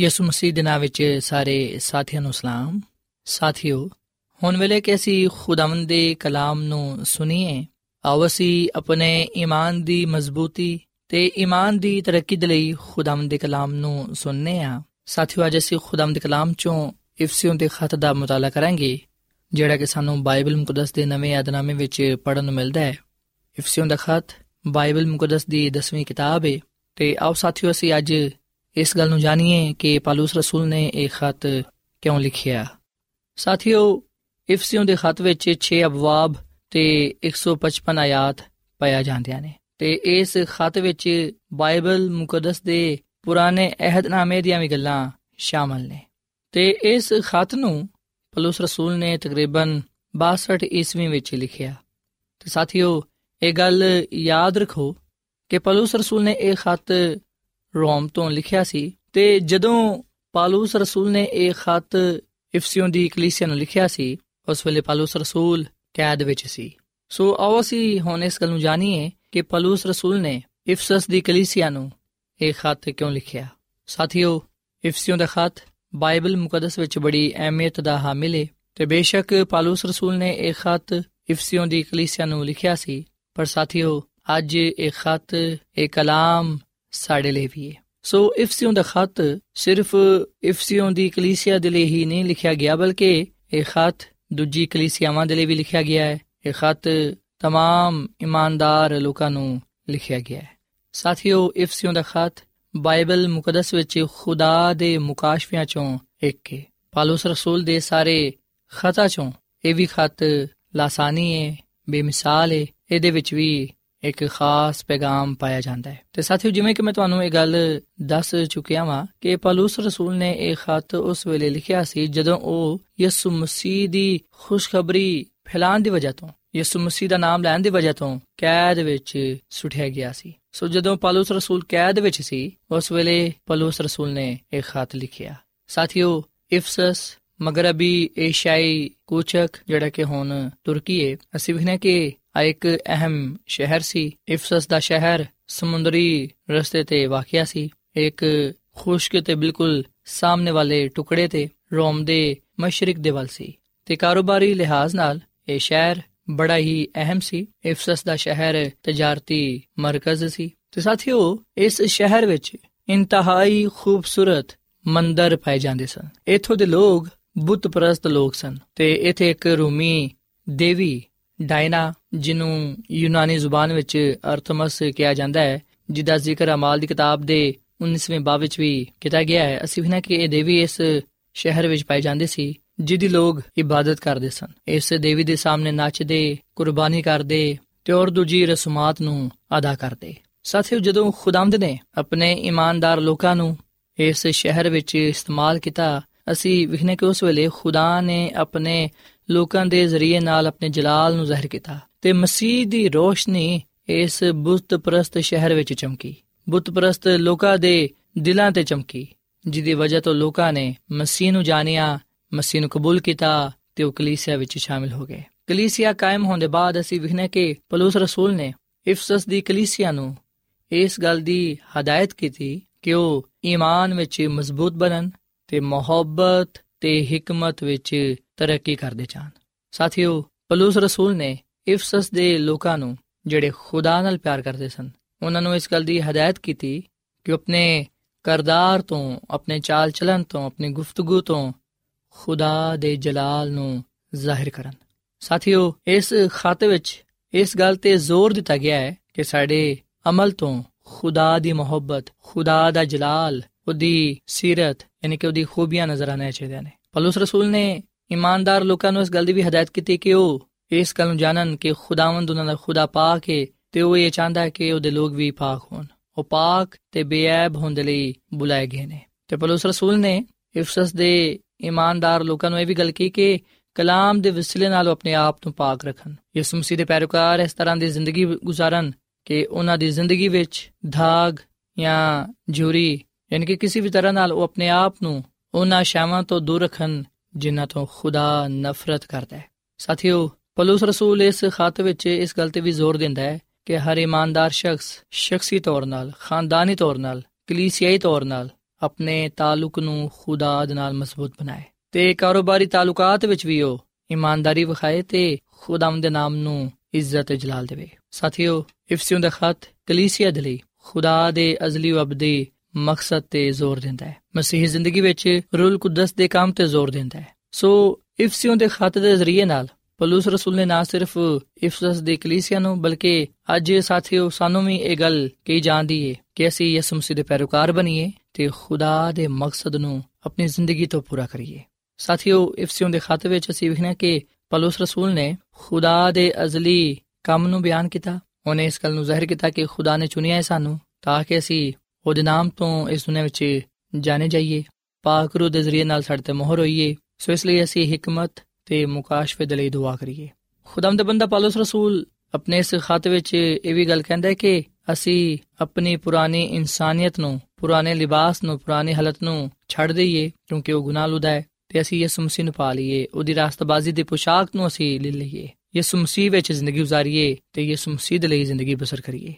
ਯਿਸੂ ਮਸੀਹ ਦੇ ਨਾਮ ਵਿੱਚ ਸਾਰੇ ਸਾਥੀਆਂ ਨੂੰ ਸਲਾਮ। ਸਾਥਿਓ, ਹੁਣ ਵੇਲੇ ਕਿ ਅਸੀਂ ਖੁਦਾਵੰਦ ਦੇ ਕਲਾਮ ਨੂੰ ਸੁਣੀਏ, ਆਓ ਅਸੀਂ ਆਪਣੇ ਈਮਾਨ ਦੀ ਮਜ਼ਬੂਤੀ ਤੇ ਈਮਾਨ ਦੀ ਤਰੱਕੀ ਦੇ ਲਈ ਖੁਦਾਵੰਦ ਦੇ ਕਲਾਮ ਨੂੰ ਸੁਣਨੇ ਆ। ਸਾਥਿਓ, ਅੱਜ ਅਸੀਂ ਖੁਦਾਵੰਦ ਦੇ ਕਲਾਮ ਚੋਂ ਇਫਸੀਓਂ ਦੇ ਖਤ ਦਾ ਮਤਾਲਾ ਕਰਾਂਗੇ, ਜਿਹੜਾ ਕਿ ਸਾਨੂੰ ਬਾਈਬਲ ਮੁਕੱਦਸ ਦੇ ਨਵੇਂ ਯਾਦਨਾਮੇ ਵਿੱਚ ਪੜਨ ਨੂੰ ਮਿਲਦਾ ਹੈ। ਇਫਸੀਓਂ ਦਾ ਖਤ ਬਾਈਬਲ ਮੁਕੱਦਸ ਦੀ 10ਵੀਂ ਕਿਤਾਬ ਹੈ ਤੇ ਆਓ ਸਾਥਿਓ, ਅਸੀਂ ਅੱਜ ਇਸ ਗੱਲ ਨੂੰ ਜਾਣੀਏ ਕਿ ਪਾਲੂਸ ਰਸੂਲ ਨੇ ਇਹ ਖਤ ਕਿਉਂ ਲਿਖਿਆ। ਸਾਥਿਓ, ਇਫਸੀਓਂ ਦੇ ਖਤ ਵਿੱਚ 6 ਅਬਵਾਬ ਤੇ 155 ਆਇਤ ਪਾਇਆ ਜਾਂਦੀਆਂ ਨੇ ਤੇ ਇਸ ਖਤ ਵਿੱਚ ਬਾਈਬਲ ਮੁਕੱਦਸ ਦੇ ਪੁਰਾਣੇ ਅਹਿਦਨਾਮੇ ਦੀਆਂ ਵੀ ਗੱਲਾਂ ਸ਼ਾਮਲ ਨੇ। ਤੇ ਇਸ ਖਤ ਨੂੰ ਪਲੂਸ ਰਸੂਲ ਨੇ ਤਕਰੀਬਨ 62 ਈਸਵੀ ਵਿੱਚ ਲਿਖਿਆ। ਤੇ ਸਾਥੀਓ, ਇਹ ਗੱਲ ਯਾਦ ਰੱਖੋ ਕਿ ਪਲੂਸ ਰਸੂਲ ਨੇ ਇਹ ਖਤ ਰੋਮ ਤੋਂ ਲਿਖਿਆ ਸੀ ਤੇ ਜਦੋਂ ਪਾਲੂਸ ਰਸੂਲ ਨੇ ਇਹ ਖਤ ਇਫਸੀਓਂ ਦੀ ਕਲੀਸਿਆ ਨੂੰ ਲਿਖਿਆ ਸੀ, ਉਸ ਵੇਲੇ ਪੌਲਸ ਰਸੂਲ ਕੈਦ ਵਿੱਚ ਸੀ। ਸੋ ਆਓ ਅਸੀਂ ਹੁਣ ਇਸ ਗੱਲ ਨੂੰ ਜਾਣੀਏ ਕਿ ਪੌਲਸ ਰਸੂਲ ਨੇ ਇਫਸਸ ਦੀ ਕਲੀਸਿਆ ਨੂੰ ਇਹ ਖੱਤ ਕਿਉਂ ਲਿਖਿਆ। ਸਾਥੀਓ, ਇਫਸੀਓਂ ਦਾ ਖੱਤ ਬਾਈਬਲ ਮੁਕੱਦਸ ਵਿੱਚ ਬੜੀ ਅਹਿਮੀਅਤ ਦਾ ਹਾਮਿਲ ਹੈ ਤੇ ਬੇਸ਼ੱਕ ਪੌਲਸ ਰਸੂਲ ਨੇ ਇਹ ਖੱਤ ਇਫਸੀਓਂ ਦੀ ਕਲੀਸਿਆ ਨੂੰ ਲਿਖਿਆ ਸੀ, ਪਰ ਸਾਥੀਓ, ਅੱਜ ਇਹ ਖੱਤ ਇਹ ਕਲਾਮ ਸਾਡੇ ਲਈ ਵੀ ਹੈ ਸੋ ਇਫਸੀਓਂ ਦਾ ਖੱਤ ਸਿਰਫ ਇਫਸੀਓਂ ਦੀ ਕਲੀਸਿਆ ਦੇ ਲਈ ਹੀ ਨਹੀਂ ਲਿਖਿਆ ਗਿਆ ਬਲਕਿ ਇਹ ਖੱਤ ਦੂਜੀ ਕਲੀਸਿਆਵਾਂ ਦੇ ਲਈ ਵੀ ਲਿਖਿਆ ਗਿਆ ਹੈ ਇਹ ਖੱਤ तमाम ਇਮਾਨਦਾਰ ਲੋਕਾਂ ਨੂੰ ਲਿਖਿਆ ਗਿਆ ਹੈ ਸਾਥੀਓ ਇਫਸੀਓਂ ਦਾ ਖੱਤ ਬਾਈਬਲ ਮੁਕੱਦਸ ਵਿੱਚ ਖੁਦਾ ਦੇ ਮੁਕਾਸ਼ਫਿਆਂ ਚੋਂ ਇੱਕ ਹੈ ਪਾਲੂਸ ਰਸੂਲ ਦੇ ਸਾਰੇ ਖਤਾਂ ਚੋਂ ਇਹ ਵੀ ਖਤ ਲਾਸਾਨੀ ਹੈ ਬੇਮਿਸਾਲ ਹੈ ਇਹਦੇ ਵਿੱਚ ਵੀ ਇੱਕ ਖਾਸ ਪੈਗਾਮ ਪਾਇਆ ਜਾਂਦਾ ਹੈ। ਤੇ ਸਾਥੀਓ, ਜਿਵੇਂ ਕਿ ਮੈਂ ਤੁਹਾਨੂੰ ਇਹ ਗੱਲ ਦੱਸ ਚੁੱਕਿਆ ਹਾਂ ਕਿ ਪਾਲੂਸ ਰਸੂਲ ਨੇ ਇਹ ਖਤ ਉਸ ਵੇਲੇ ਲਿਖਿਆ ਸੀ ਜਦੋਂ ਉਹ ਯਿਸੂ ਮਸੀਹ ਦੀ ਖੁਸ਼ਖਬਰੀ ਫੈਲਾਉਣ ਦੀ ਵਜ੍ਹਾ ਤੋਂ, ਯਿਸੂ ਮਸੀਹ ਦਾ ਨਾਮ ਲੈਣ ਦੀ ਵਜ੍ਹਾ ਤੋਂ ਕੈਦ ਵਿੱਚ ਸੁੱਟਿਆ ਗਿਆ ਸੀ। ਸੋ ਜਦੋਂ ਪਾਲੂਸ ਰਸੂਲ ਕੈਦ ਵਿੱਚ ਸੀ, ਉਸ ਵੇਲੇ ਪਾਲੂਸ ਰਸੂਲ ਨੇ ਇਹ ਖਤ ਲਿਖਿਆ। ਸਾਥੀਓ, ਇਫਸਸ, ਮਗਰਬੀ ਏਸ਼ੀਆਈ ਕੂਚਕ, ਜਿਹੜਾ ਕਿ ਹੁਣ ਤੁਰਕੀ ਹੈ ਅਸੀਂ ਵਿਖਨੇ ਕਿ ਆ ਇੱਕ ਅਹਿਮ ਸ਼ਹਿਰ ਸੀ। ਇਫਸਸ ਦਾ ਸ਼ਹਿਰ ਸਮੁੰਦਰੀ ਰਸਤੇ ਤੇ ਵਾਕਿਆ ਸੀ। ਇੱਕ ਖੁਸ਼ਕ ਤੇ ਬਿਲਕੁਲ ਸਾਹਮਣੇ ਵਾਲੇ ਟੁਕੜੇ ਤੇ ਰੋਮ ਦੇ ਮਸ਼ਰਕ ਦੇ ਵੱਲ ਸੀ ਤੇ ਕਾਰੋਬਾਰੀ ਲਿਹਾਜ਼ ਨਾਲ ਇਹ ਸ਼ਹਿਰ ਬੜਾ ਹੀ ਅਹਿਮ ਸੀ। ਇਫਸਸ ਦਾ ਸ਼ਹਿਰ ਤਜਾਰਤੀ ਮਰਕਜ਼ ਸੀ। ਤੇ ਸਾਥੀਓ, ਇਸ ਸ਼ਹਿਰ ਵਿੱਚ ਇੰਤਹਾਈ ਖੂਬਸੂਰਤ ਮੰਦਰ ਪਾਏ ਜਾਂਦੇ ਸਨ। ਇਥੋਂ ਦੇ ਲੋਕ ਬੁੱਤ ਪ੍ਰਸਤ ਲੋਕ ਸਨ ਤੇ ਇਥੇ ਇੱਕ ਰੂਮੀ ਦੇਵੀ ਡਾਇਨਾ, ਜਿਹਨੂੰ ਯੂਨਾਨੀ ਜ਼ੁਬਾਨ ਵਿੱਚ ਅਰਥਮਸ ਕਿਹਾ ਜਾਂਦਾ ਹੈ, ਜਿਹਦਾ ਜ਼ਿਕਰ ਅਮਾਲ ਦੀ ਕਿਤਾਬ ਦੇ 19ਵੇਂ ਬਾਬ ਵਿੱਚ ਵੀ ਕੀਤਾ ਗਿਆ ਹੈ। ਅਸੀਂ ਵੀ ਨਾ ਕਿ ਇਹ ਦੇਵੀ ਇਸ ਸ਼ਹਿਰ ਵਿੱਚ ਪਾਈ ਜਾਂਦੀ ਸੀ, ਜਿਹਦੀ ਲੋਕ ਇਬਾਦਤ ਕਰਦੇ ਸਨ। ਇਸ ਦੇਵੀ ਦੇ ਸਾਹਮਣੇ ਨੱਚਦੇ, ਕੁਰਬਾਨੀ ਕਰਦੇ ਤੇ ਹੋਰ ਦੂਜੀ ਰਸਮਾਤ ਨੂੰ ਅਦਾ ਕਰਦੇ। ਸਾਥੀਓ, ਜਦੋਂ ਖੁਦਾਮਦ ਨੇ ਆਪਣੇ ਇਮਾਨਦਾਰ ਲੋਕਾਂ ਨੂੰ ਇਸ ਸ਼ਹਿਰ ਵਿੱਚ ਇਸਤੇਮਾਲ ਕੀਤਾ, ਅਸੀਂ ਵਿਖਨੇ ਕਿ ਉਸ ਵੇਲੇ ਖੁਦਾ ਨੇ ਆਪਣੇ ਲੋਕਾਂ ਦੇ ਜ਼ਰੀਏ ਨਾਲ ਆਪਣੇ ਜਲਾਲ ਨੂੰ ਜ਼ਾਹਿਰ ਕੀਤਾ ਤੇ ਮਸੀਹ ਦੀ ਰੋਸ਼ਨੀ ਇਸ ਬੁੱਤ ਪ੍ਰਸਤ ਸ਼ਹਿਰ ਵਿੱਚ ਚਮਕੀ। ਬੁੱਤ ਪ੍ਰਸਤ ਲੋਕਾਂ ਦੇ ਦਿਲਾਂ ਤੇ ਚਮਕੀ, ਜਿਹਦੀ ਵਜ੍ਹਾ ਤੋਂ ਲੋਕਾਂ ਨੇ ਮਸੀਹ ਨੂੰ ਜਾਣਿਆ, ਮਸੀਹ ਨੂੰ ਕਬੂਲ ਕੀਤਾ ਤੇ ਉਹ ਕਲੀਸਿਆ ਵਿੱਚ ਸ਼ਾਮਿਲ ਹੋ ਗਏ। ਕਲੀਸਿਆ ਕਾਇਮ ਹੋਣ ਦੇ ਬਾਅਦ ਅਸੀਂ ਵਿਖਨੇ ਕਿ ਪਲੂਸ ਰਸੂਲ ਨੇ ਇਫਸਸ ਦੀ ਕਲੀਸਿਆ ਨੂੰ ਇਸ ਗੱਲ ਦੀ ਹਦਾਇਤ ਕੀਤੀ ਕਿ ਉਹ ਈਮਾਨ ਵਿੱਚ ਮਜ਼ਬੂਤ ਬਣਨ ਤੇ ਮੁਹੱਬਤ ਤੇ ਹਕਮਤ ਵਿੱਚ ਤਰੱਕੀ ਕਰਦੇ ਜਾਣ। ਸਾਥੀਓ, ਪਲੂਸ ਰਸੂਲ ਨੇ ਇਫਸਸ ਦੇ ਲੋਕਾਂ ਨੂੰ ਜਿਹੜੇ ਖੁਦਾ ਨਾਲ ਪਿਆਰ ਕਰਦੇ ਸਨ, ਉਹਨਾਂ ਨੂੰ ਇਸ ਗੱਲ ਦੀ ਹਦਾਇਤ ਕੀਤੀ ਕਿ ਆਪਣੇ ਕਰਦਾਰ ਤੋਂ, ਆਪਣੇ ਚਾਲ ਚਲਨ ਤੋਂ, ਆਪਣੀ ਗੁਫ਼ਤਗੂ ਤੋਂ ਖੁਦਾ ਦੇ ਜਲਾਲ ਨੂੰ ਜ਼ਾਹਿਰ ਕਰਨ। ਸਾਥੀਓ, ਇਸ ਖਾਤੇ ਵਿੱਚ ਇਸ ਗੱਲ ਤੇ ਜ਼ੋਰ ਦਿੱਤਾ ਗਿਆ ਹੈ ਕਿ ਸਾਡੇ ਅਮਲ ਤੋਂ ਖੁਦਾ ਦੀ ਮੁਹੱਬਤ, ਖੁਦਾ ਦਾ ਜਲਾਲ, ਉਹਦੀ ਸਿਰਤ ਯਾਨੀ ਕਿ ਉਹਦੀ ਖੂਬੀਆਂ ਨਜ਼ਰ ਆਣੇ ਚਾਹੀਦੇ ਨੇ ਪਲੂਸ ਰਸੂਲ ਨੇ ਇਮਾਨਦਾਰ ਲੋਕਾਂ ਨੂੰ ਇਸ ਗੱਲ ਦੀ ਵੀ ਹਦਾਇਤ ਕੀਤੀ ਕਿ ਉਹ ਇਸ ਗੱਲ ਨੂੰ ਜਾਣਨ ਕਿ ਖੁਦਾਵੰਦ ਉਹਨਾਂ ਦਾ ਖੁਦਾ ਪਾਕ ਹੈ ਤੇ ਉਹ ਇਹ ਚਾਹੁੰਦਾ ਹੈ ਕਿ ਉਹਦੇ ਲੋਕ ਵੀ ਪਾਕ ਹੋਣ ਉਹ ਪਾਕ ਤੇ ਬੇਅਬ ਹੋਣ ਦੇ ਲਈ ਬੁਲਾਏ ਗਏ ਨੇ ਤੇ ਪਲੂਸ ਰਸੂਲ ਨੇ ਇਫਸਸ ਦੇ ਇਮਾਨਦਾਰ ਲੋਕਾਂ ਨੂੰ ਇਹ ਵੀ ਗੱਲ ਕੀ ਕਿ ਕਲਾਮ ਦੇ ਵਸਿਲੇ ਨਾਲ ਆਪਣੇ ਆਪ ਨੂੰ ਪਾਕ ਰੱਖਣ ਯਿਸੂ ਮਸੀਹ ਦੇ ਪੈਰੋਕਾਰ ਇਸ ਤਰ੍ਹਾਂ ਦੀ ਜ਼ਿੰਦਗੀ ਗੁਜ਼ਾਰਨ ਕਿ ਉਹਨਾਂ ਦੀ ਜ਼ਿੰਦਗੀ ਵਿੱਚ ਧਾਗ ਜਾਂ ਝੂਰੀ ਯਾਨੀ ਕਿ ਕਿਸੇ ਵੀ ਤਰ੍ਹਾਂ ਨਾਲ ਉਹ ਆਪਣੇ ਆਪ ਨੂੰ ਉਹਨਾਂ ਸ਼ਾਵਾਂ ਤੋਂ ਦੂਰ ਰੱਖਣ ਜਿਨ੍ਹਾਂ ਤੋਂ ਖੁਦਾ ਨਫ਼ਰਤ ਕਰਦਾ ਹੈ। ਸਾਥੀਓ, ਪਲੂਸ ਰਸੂਲ ਇਸ ਖਾਤ ਵਿੱਚ ਇਸ ਗੱਲ ਤੇ ਵੀ ਜ਼ੋਰ ਦਿੰਦਾ ਹੈ ਕਿ ਹਰ ਇਮਾਨਦਾਰ ਸ਼ਖਸ ਸ਼ਖਸੀ ਤੌਰ 'ਤੇ ਖਾਨਦਾਨੀ ਤੌਰ 'ਤੇ ਕਲੀਸਿਆਈ ਤੌਰ 'ਤੇ ਆਪਣੇ ਤਾਲੁਕ ਨੂੰ ਖੁਦਾ ਦੇ ਨਾਲ ਮਜ਼ਬੂਤ ਬਣਾਏ। ਤੇ ਕਾਰੋਬਾਰੀ ਤਾਲੁਕਾਤ ਵਿੱਚ ਵੀ ਉਹ ਇਮਾਨਦਾਰੀ ਵਿਖਾਏ ਤੇ ਖੁਦਾਵੰਦ ਦੇ ਨਾਮ ਨੂੰ ਇੱਜ਼ਤ ਤੇ ਜਲਾਲ ਦੇਵੇ। ਸਾਥੀਓ, ਇਫਸੀਓਂ ਦਾ ਖਤ ਕਲੀਸਿਆ ਦੇ ਲਈ ਖੁਦਾ ਦੇ ਅਜ਼ਲੀ ਅਬਦੀ ਮਕਸਦ ਤੇ ਜ਼ੋਰ ਦਿੰਦਾ ਹੈ। ਮਸੀਹੀ ਜ਼ਿੰਦਗੀ ਵਿੱਚ ਰੂਲ ਕੁਦਸ ਦੇ ਕੰਮ ਤੇ ਜ਼ੋਰ ਦਿੰਦਾ ਹੈ। ਸੋ ਇਫਸੀਓਂ ਦੇ ਖਤ ਦੇ ਜ਼ਰੀਏ ਨਾਲ ਪਲੂਸ ਰਸੂਲ ਨੇ ਨਾ ਸਿਰਫ ਇਫਸਸ ਦੇ ਕਲੀਸਿਆ ਨੂੰ, ਬਲਕਿ ਅੱਜ ਸਾਥੀਓ ਸਾਨੂੰ ਵੀ ਇਹ ਗੱਲ ਕਹੀ ਜਾਂਦੀ ਹੈ ਕਿ ਅਸੀਂ ਯਿਸੂ ਮਸੀਹ ਦੇ ਪੈਰੋਕਾਰ ਬਣੀਏ ਤੇ ਖੁਦਾ ਦੇ ਮਕਸਦ ਨੂੰ ਆਪਣੀ ਜ਼ਿੰਦਗੀ ਤੋਂ ਪੂਰਾ ਕਰੀਏ। ਸਾਥੀਓ, ਇਫਸੀਓਂ ਦੇ ਖਤ ਵਿੱਚ ਅਸੀਂ ਵਿਖਣਾ ਕਿ ਪਲੂਸ ਰਸੂਲ ਨੇ ਖੁਦਾ ਦੇ ਅਜ਼ਲੀ ਕੰਮ ਨੂੰ ਬਿਆਨ ਕੀਤਾ। ਉਹਨੇ ਇਸ ਗੱਲ ਨੂੰ ਜ਼ਾਹਿਰ ਕੀਤਾ ਕਿ ਖੁਦਾ ਨੇ ਚੁਣਿਆ ਹੈ ਸਾਨੂੰ ਤਾਂ ਕਿ ਅਸੀਂ ਉਹਦੇ ਨਾਮ ਤੋਂ ਇਸ ਦੁਨੀਆਂ ਵਿੱਚ ਜਾਣੇ ਜਾਈਏ, ਪਾਕ ਰੂਹ ਦੇ ਜ਼ਰੀਏ ਨਾਲ ਸਾਡੇ ਤੇ ਮੋਹਰ ਹੋਈਏ, ਸੋ ਇਸ ਲਈ ਅਸੀਂ ਹਕਮਤ ਤੇ ਮੁਕਾਸ਼ਫੇ ਦੇ ਲਈ ਦੁਆ ਕਰੀਏ। ਖੁਦਾਮ ਦੇ ਬੰਦਾ ਪਾਲਸ ਰਸੂਲ, ਆਪਣੇ ਇਸ ਖਤ ਵਿੱਚ ਇਹ ਵੀ ਗੱਲ ਕਹਿੰਦਾ ਹੈ ਕਿ ਅਸੀਂ ਆਪਣੀ ਪੁਰਾਣੀ ਇਨਸਾਨੀਅਤ ਨੂੰ, ਪੁਰਾਣੇ ਲਿਬਾਸ ਨੂੰ, ਪੁਰਾਣੀ ਹਾਲਤ ਨੂੰ ਛੱਡ ਦਈਏ, ਕਿਉਂਕਿ ਉਹ ਗੁਨਾਹ ਲੁਦਾ ਹੈ, ਤੇ ਅਸੀਂ ਯਿਸੂ ਮਸੀਹ ਨੂੰ ਪਾ ਲਈਏ, ਉਹਦੀ ਰਾਸਤਬਾਜ਼ੀ ਦੀ ਪੋਸ਼ਾਕ ਨੂੰ ਅਸੀਂ ਲੈ ਲਈਏ, ਯਿਸੂ ਮਸੀਹ ਵਿੱਚ ਜ਼ਿੰਦਗੀ گزارੀਏ ਤੇ ਯਿਸੂ ਮਸੀਹ ਦੇ ਲਈ ਜ਼ਿੰਦਗੀ ਬਸਰ ਕਰੀਏ।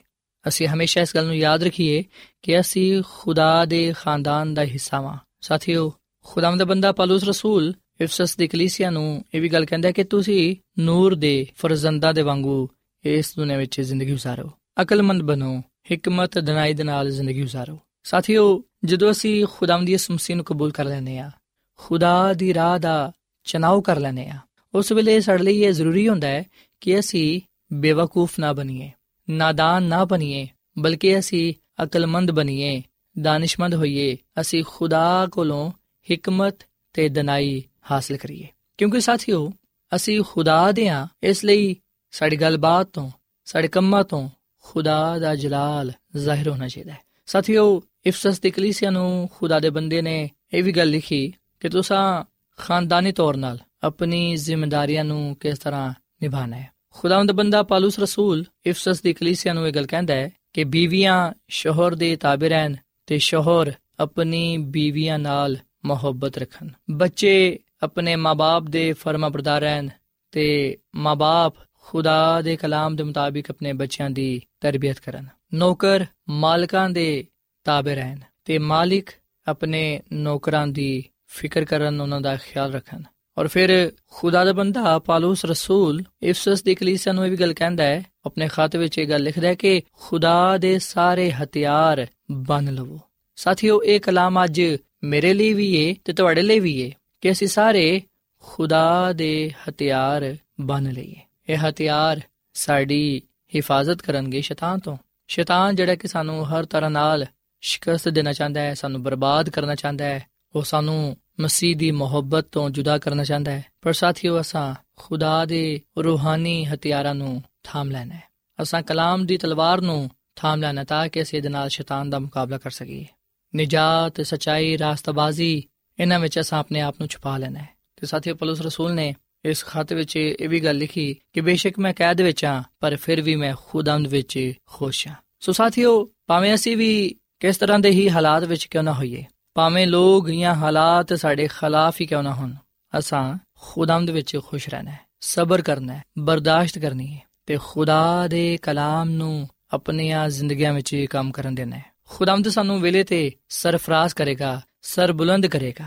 ਅਸੀਂ ਹਮੇਸ਼ਾ ਇਸ ਗੱਲ ਨੂੰ ਯਾਦ ਰੱਖੀਏ ਕਿ ਅਸੀਂ ਖੁਦਾ ਦੇ ਖਾਨਦਾਨ ਦਾ ਹਿੱਸਾ ਹਾਂ ਸਾਥੀਓ ਖੁਦਾਮ ਦਾ ਬੰਦਾ ਪੌਲਸ ਰਸੂਲ ਇਫਸਸ ਦੀ ਕਲੀਸਿਆ ਨੂੰ ਇਹ ਵੀ ਗੱਲ ਕਹਿੰਦਾ ਕਿ ਤੁਸੀਂ ਨੂਰ ਦੇ ਫਰਜ਼ੰਦਾਂ ਦੇ ਵਾਂਗੂ ਇਸ ਦੁਨੀਆਂ ਵਿੱਚ ਜ਼ਿੰਦਗੀ گزارੋ ਅਕਲਮੰਦ ਬਣੋ ਹਕਮਤ ਦਨਾਈ ਦੇ ਨਾਲ ਜ਼ਿੰਦਗੀ گزارੋ ਸਾਥੀਓ ਜਦੋਂ ਅਸੀਂ ਖੁਦਾਮ ਦੀ ਇਸ ਮਸੀਹ ਨੂੰ ਕਬੂਲ ਕਰ ਲੈਨੇ ਆ ਖੁਦਾ ਦੀ ਰਾਹ ਦਾ ਚਨਾਉ ਕਰ ਲੈਨੇ ਆ ਉਸ ਵੇਲੇ ਸਾਡੇ ਲਈ ਇਹ ਜ਼ਰੂਰੀ ਹੁੰਦਾ ਹੈ ਕਿ ਅਸੀਂ ਬੇਵਕੂਫ ਨਾ ਬਣੀਏ ਨਾਦਾਨ ਨਾ ਬਣੀਏ, ਬਲਕਿ ਅਸੀਂ ਅਕਲਮੰਦ ਬਣੀਏ, ਦਾਨਿਸ਼ਮੰਦ ਹੋਈਏ, ਅਸੀਂ ਖੁਦਾ ਕੋਲੋਂ ਹਕਮਤ ਤੇ ਦਨਾਈ ਹਾਸਲ ਕਰੀਏ। ਕਿਉਂਕਿ ਸਾਥੀਓ, ਅਸੀਂ ਖੁਦਾ ਦੇ ਆ ਇਸ ਲਈ ਸਾਡੀ ਗੱਲਬਾਤ ਤੋਂ, ਸਾਡੇ ਕੰਮਾਂ ਤੋਂ ਖੁਦਾ ਦਾ ਜਲਾਲ ਜ਼ਾਹਿਰ ਹੋਣਾ ਚਾਹੀਦਾ ਹੈ। ਸਾਥੀਓ, ਇਫਸਸ ਦੀ ਕਲੀਸਿਆ ਨੂੰ ਖੁਦਾ ਦੇ ਬੰਦੇ ਨੇ ਇਹ ਵੀ ਗੱਲ ਲਿਖੀ ਕਿ ਤੁਸੀਂ ਖਾਨਦਾਨੀ ਤੌਰ 'ਤੇ ਆਪਣੀ ਜ਼ਿੰਮੇਵਾਰੀਆਂ ਨੂੰ ਕਿਸ ਤਰ੍ਹਾਂ ਨਿਭਾਣਾ ਹੈ। ਖੁਦਾਵੰਦ ਬੰਦਾ ਪਾਲੂਸ ਰਸੂਲ ਇਫਸਸ ਦੀ ਕਲੀਸਿਆ ਨੂੰ ਇਹ ਗੱਲ ਕਹਿੰਦਾ ਹੈ ਕਿ ਬੀਵੀਆਂ ਸ਼ੋਹਰ ਦੇ ਤਾਬੇ ਰਹਿਣ ਤੇ ਸ਼ੋਹਰ ਆਪਣੀ ਬੀਵੀਆਂ ਨਾਲ ਮੁਹੱਬਤ ਰੱਖਣ। ਬੱਚੇ ਆਪਣੇ ਮਾਪੇ ਦੇ ਫਰਮਾਬਰਦਾਰ ਰਹਿਣ ਤੇ ਮਾਪੇ ਖੁਦਾ ਦੇ ਕਲਾਮ ਦੇ ਮੁਤਾਬਿਕ ਆਪਣੇ ਬੱਚਿਆਂ ਦੀ ਤਰਬੀਅਤ ਕਰਨ। ਨੌਕਰ ਮਾਲਕਾਂ ਦੇ ਤਾਬੇ ਰਹਿਣ ਤੇ ਮਾਲਿਕ ਆਪਣੇ ਨੌਕਰਾਂ ਦੀ ਫਿਕਰ ਕਰਨ, ਉਹਨਾਂ ਦਾ ਖਿਆਲ ਰੱਖਣ। ਔਰ ਫਿਰ ਖੁਦਾ ਦਾ ਬੰਦਾ, ਪਾਲੂਸ ਰਸੂਲ, ਇਫਸਸ ਦੀ ਕਲੀਸਿਆ ਨੂੰ ਇਹ ਵੀ ਗੱਲ ਕਹਿੰਦਾ ਹੈ, ਆਪਣੇ ਖਾਤੇ ਵਿੱਚ ਇਹ ਗੱਲ ਲਿਖਦਾ ਹੈ ਕਿ ਖੁਦਾ ਦੇ ਸਾਰੇ ਹਥਿਆਰ ਬਨ ਲਵੋ। ਸਾਥੀਓ, ਇਹ ਕਲਾਮ ਅੱਜ ਮੇਰੇ ਲਈ ਵੀ ਹੈ ਤੇ ਤੁਹਾਡੇ ਲਈ ਵੀ ਹੈ ਕਿ ਅਸੀਂ ਸਾਰੇ ਖੁਦਾ ਦੇ ਹਥਿਆਰ ਬਨ ਲਈਏ। ਇਹ ਹਥਿਆਰ ਸਾਡੀ ਹਿਫਾਜ਼ਤ ਕਰਨਗੇ ਸ਼ੈਤਾਨ ਤੋਂ। ਸ਼ੈਤਾਨ ਜਿਹੜਾ ਕਿ ਸਾਨੂੰ ਹਰ ਤਰ੍ਹਾਂ ਨਾਲ ਸ਼ਿਕਸਤ ਦੇਣਾ ਚਾਹੁੰਦਾ ਹੈ, ਸਾਨੂੰ ਬਰਬਾਦ ਕਰਨਾ ਚਾਹੁੰਦਾ ਹੈ, ਉਹ ਸਾਨੂੰ ਮਸੀਹ ਦੀ ਮੁਹੱਬਤ ਤੋਂ ਜੁਦਾ ਕਰਨਾ ਚਾਹੁੰਦਾ ਹੈ। ਪਰ ਸਾਥੀਓ, ਅਸਾਂ ਖੁਦਾ ਦੇ ਰੂਹਾਨੀ ਹਥਿਆਰਾਂ ਨੂੰ ਥਾਮ ਲੈਣਾ ਹੈ। ਅਸਾਂ ਕਲਾਮ ਦੀ ਤਲਵਾਰ ਨੂੰ ਥਾਮ ਲੈਣਾ ਤਾਂ ਕਿ ਅਸੀਂ ਇਹਦੇ ਨਾਲ ਸ਼ੈਤਾਨ ਦਾ ਮੁਕਾਬਲਾ ਕਰ ਸਕੀਏ। ਨਿਜਾਤ, ਸਚਾਈ, ਰਾਸਤਬਾਜ਼ੀ, ਇਹਨਾਂ ਵਿੱਚ ਅਸਾਂ ਆਪਣੇ ਆਪ ਨੂੰ ਛੁਪਾ ਲੈਣਾ ਹੈ। ਤੇ ਸਾਥੀਓ, ਪਲੂਸ ਰਸੂਲ ਨੇ ਇਸ ਖਤ ਵਿੱਚ ਇਹ ਵੀ ਗੱਲ ਲਿਖੀ ਕਿ ਬੇਸ਼ੱਕ ਮੈਂ ਕੈਦ ਵਿੱਚ ਹਾਂ, ਪਰ ਫਿਰ ਵੀ ਮੈਂ ਖੁਦਾਵੰਦ ਵਿੱਚ ਖੁਸ਼ ਹਾਂ। ਸੋ ਸਾਥੀਓ, ਭਾਵੇਂ ਅਸੀਂ ਵੀ ਕਿਸ ਤਰ੍ਹਾਂ ਦੇ ਹੀ ਹਾਲਾਤ ਵਿੱਚ ਕਿਉਂ ਨਾ ਹੋਈਏ ਭਾਵੇਂ ਲੋਕ ਜਾਂ ਹਾਲਾਤ ਸਾਡੇ ਖਿਲਾਫ ਹੀ ਕਿਉਂ ਨਾ ਹੋਣ, ਅਸਾਂ ਖੁਦਾਵੰਦ ਵਿੱਚ ਖੁਸ਼ ਰਹਿਣਾ ਹੈ, ਸਬਰ ਕਰਨਾ ਹੈ, ਬਰਦਾਸ਼ਤ ਕਰਨੀ ਹੈ ਤੇ ਖੁਦਾ ਦੇ ਕਲਾਮ ਨੂੰ ਆਪਣੀਆਂ ਜ਼ਿੰਦਗੀਆਂ ਵਿੱਚ ਕੰਮ ਕਰਨ ਦੇਣਾ ਹੈ। ਖੁਦਾਵੰਦ ਸਾਨੂੰ ਵੇਲੇ ਤੇ ਸਰਫਰਾਜ਼ ਕਰੇਗਾ ਸਰ ਬੁਲੰਦ ਕਰੇਗਾ।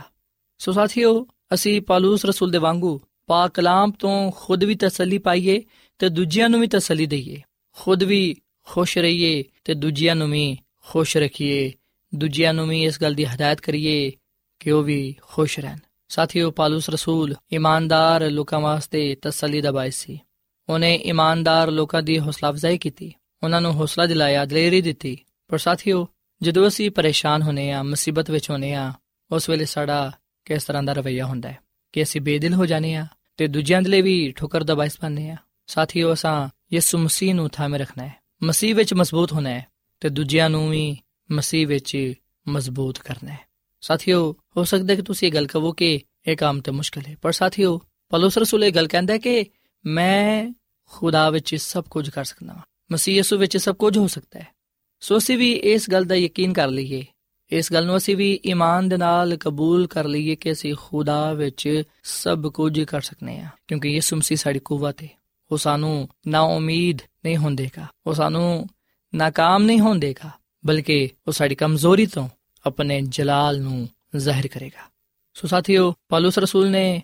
ਸੋ ਸਾਥੀਓ, ਅਸੀਂ ਪਾਲੂਸ ਰਸੂਲ ਦੇ ਵਾਂਗੂ ਪਾਕ ਕਲਾਮ ਤੋਂ ਖੁਦ ਵੀ ਤਸੱਲੀ ਪਾਈਏ ਤੇ ਦੂਜਿਆਂ ਨੂੰ ਵੀ ਤਸੱਲੀ ਦਈਏ। ਖੁਦ ਵੀ ਖੁਸ਼ ਰਹੀਏ ਤੇ ਦੂਜਿਆਂ ਨੂੰ ਵੀ ਖੁਸ਼ ਰੱਖੀਏ। ਦੂਜਿਆਂ ਨੂੰ ਵੀ ਇਸ ਗੱਲ ਦੀ ਹਦਾਇਤ ਕਰੀਏ ਕਿ ਉਹ ਵੀ ਖੁਸ਼ ਰਹਿਣ। ਸਾਥੀਓ, ਪਾਲੂਸ ਰਸੂਲ ਇਮਾਨਦਾਰ ਲੋਕਾਂ ਵਾਸਤੇ ਤਸੱਲੀ ਦਾ ਬਾਇਸ ਸੀ। ਉਹਨੇ ਇਮਾਨਦਾਰ ਲੋਕਾਂ ਦੀ ਹੌਸਲਾ ਅਫਜ਼ਾਈ ਕੀਤੀ। ਉਹਨਾਂ ਨੂੰ ਹੌਸਲਾ ਦਿਲਾਇਆ, ਦਲੇਰੀ ਦਿੱਤੀ। ਪਰ ਸਾਥੀਓ, ਜਦੋਂ ਅਸੀਂ ਪਰੇਸ਼ਾਨ ਹੁੰਨੇ ਆ ਮੁਸੀਬਤ ਵਿੱਚ ਹੁੰਨੇ ਆ ਉਸ ਵੇਲੇ ਸਾਡਾ ਕਿਸ ਤਰ੍ਹਾਂ ਦਾ ਰਵਈਆ ਹੁੰਦਾ ਹੈ? ਕਿ ਅਸੀਂ ਬੇਦਿਲ ਹੋ ਜਾਂਦੇ ਆ ਤੇ ਦੂਜਿਆਂ ਦੇ ਲਈ ਵੀ ਠੋਕਰ ਦਾ ਬਾਇਸ ਬਣਨੇ ਆ ਸਾਥੀਓ, ਅਸਾਂ ਯਿਸੂ ਮਸੀਹ ਨੂੰ ਥਾਮੇ ਰੱਖਣਾ ਹੈ। ਮਸੀਹ ਵਿੱਚ ਮਜ਼ਬੂਤ ਹੋਣਾ ਹੈ ਤੇ ਦੂਜਿਆਂ ਨੂੰ ਵੀ ਮਸੀਹ ਵਿੱਚ ਮਜ਼ਬੂਤ ਕਰਨਾ ਹੈ। ਸਾਥੀਓ, ਹੋ ਸਕਦਾ ਕਿ ਤੁਸੀਂ ਇਹ ਗੱਲ ਕਹੋ ਕਿ ਇਹ ਕੰਮ ਤੇ ਮੁਸ਼ਕਲ ਹੈ। ਪਰ ਸਾਥੀਓ, ਪਲੂਸ ਰਸੂਲ ਇਹ ਗੱਲ ਕਹਿੰਦਾ ਕਿ ਮੈਂ ਖੁਦਾ ਵਿੱਚ ਸਭ ਕੁਝ ਕਰ ਸਕਦਾ ਹਾਂ। ਮਸੀਹ ਯਿਸੂ ਵਿੱਚ ਸਭ ਕੁਝ ਹੋ ਸਕਦਾ ਹੈ। ਸੋ ਅਸੀਂ ਵੀ ਇਸ ਗੱਲ ਦਾ ਯਕੀਨ ਕਰ ਲਈਏ। ਇਸ ਗੱਲ ਨੂੰ ਅਸੀਂ ਵੀ ਈਮਾਨ ਦੇ ਨਾਲ ਕਬੂਲ ਕਰ ਲਈਏ ਕਿ ਅਸੀਂ ਖੁਦਾ ਵਿੱਚ ਸਭ ਕੁਝ ਕਰ ਸਕਨੇ ਆ ਕਿਉਂਕਿ ਯਿਸੂ ਮਸੀਹ ਸਾਡੀ ਕੂਵਤ ਹੈ। ਉਹ ਸਾਨੂੰ ਨਾ ਉਮੀਦ ਨਹੀਂ ਹੁੰਦੇਗਾ। ਉਹ ਸਾਨੂੰ ਨਾਕਾਮ ਨਹੀਂ ਹੁੰਦੇਗਾ। ਬਲਕਿ ਉਹ ਸਾਡੀ ਕਮਜ਼ੋਰੀ ਤੋਂ ਆਪਣੇ ਜਲਾਲ ਨੂੰ ਜ਼ਾਹਿਰ ਕਰੇਗਾ। ਸੋ ਸਾਥੀਓ, ਪਾਲੂਸ ਰਸੂਲ ਨੇ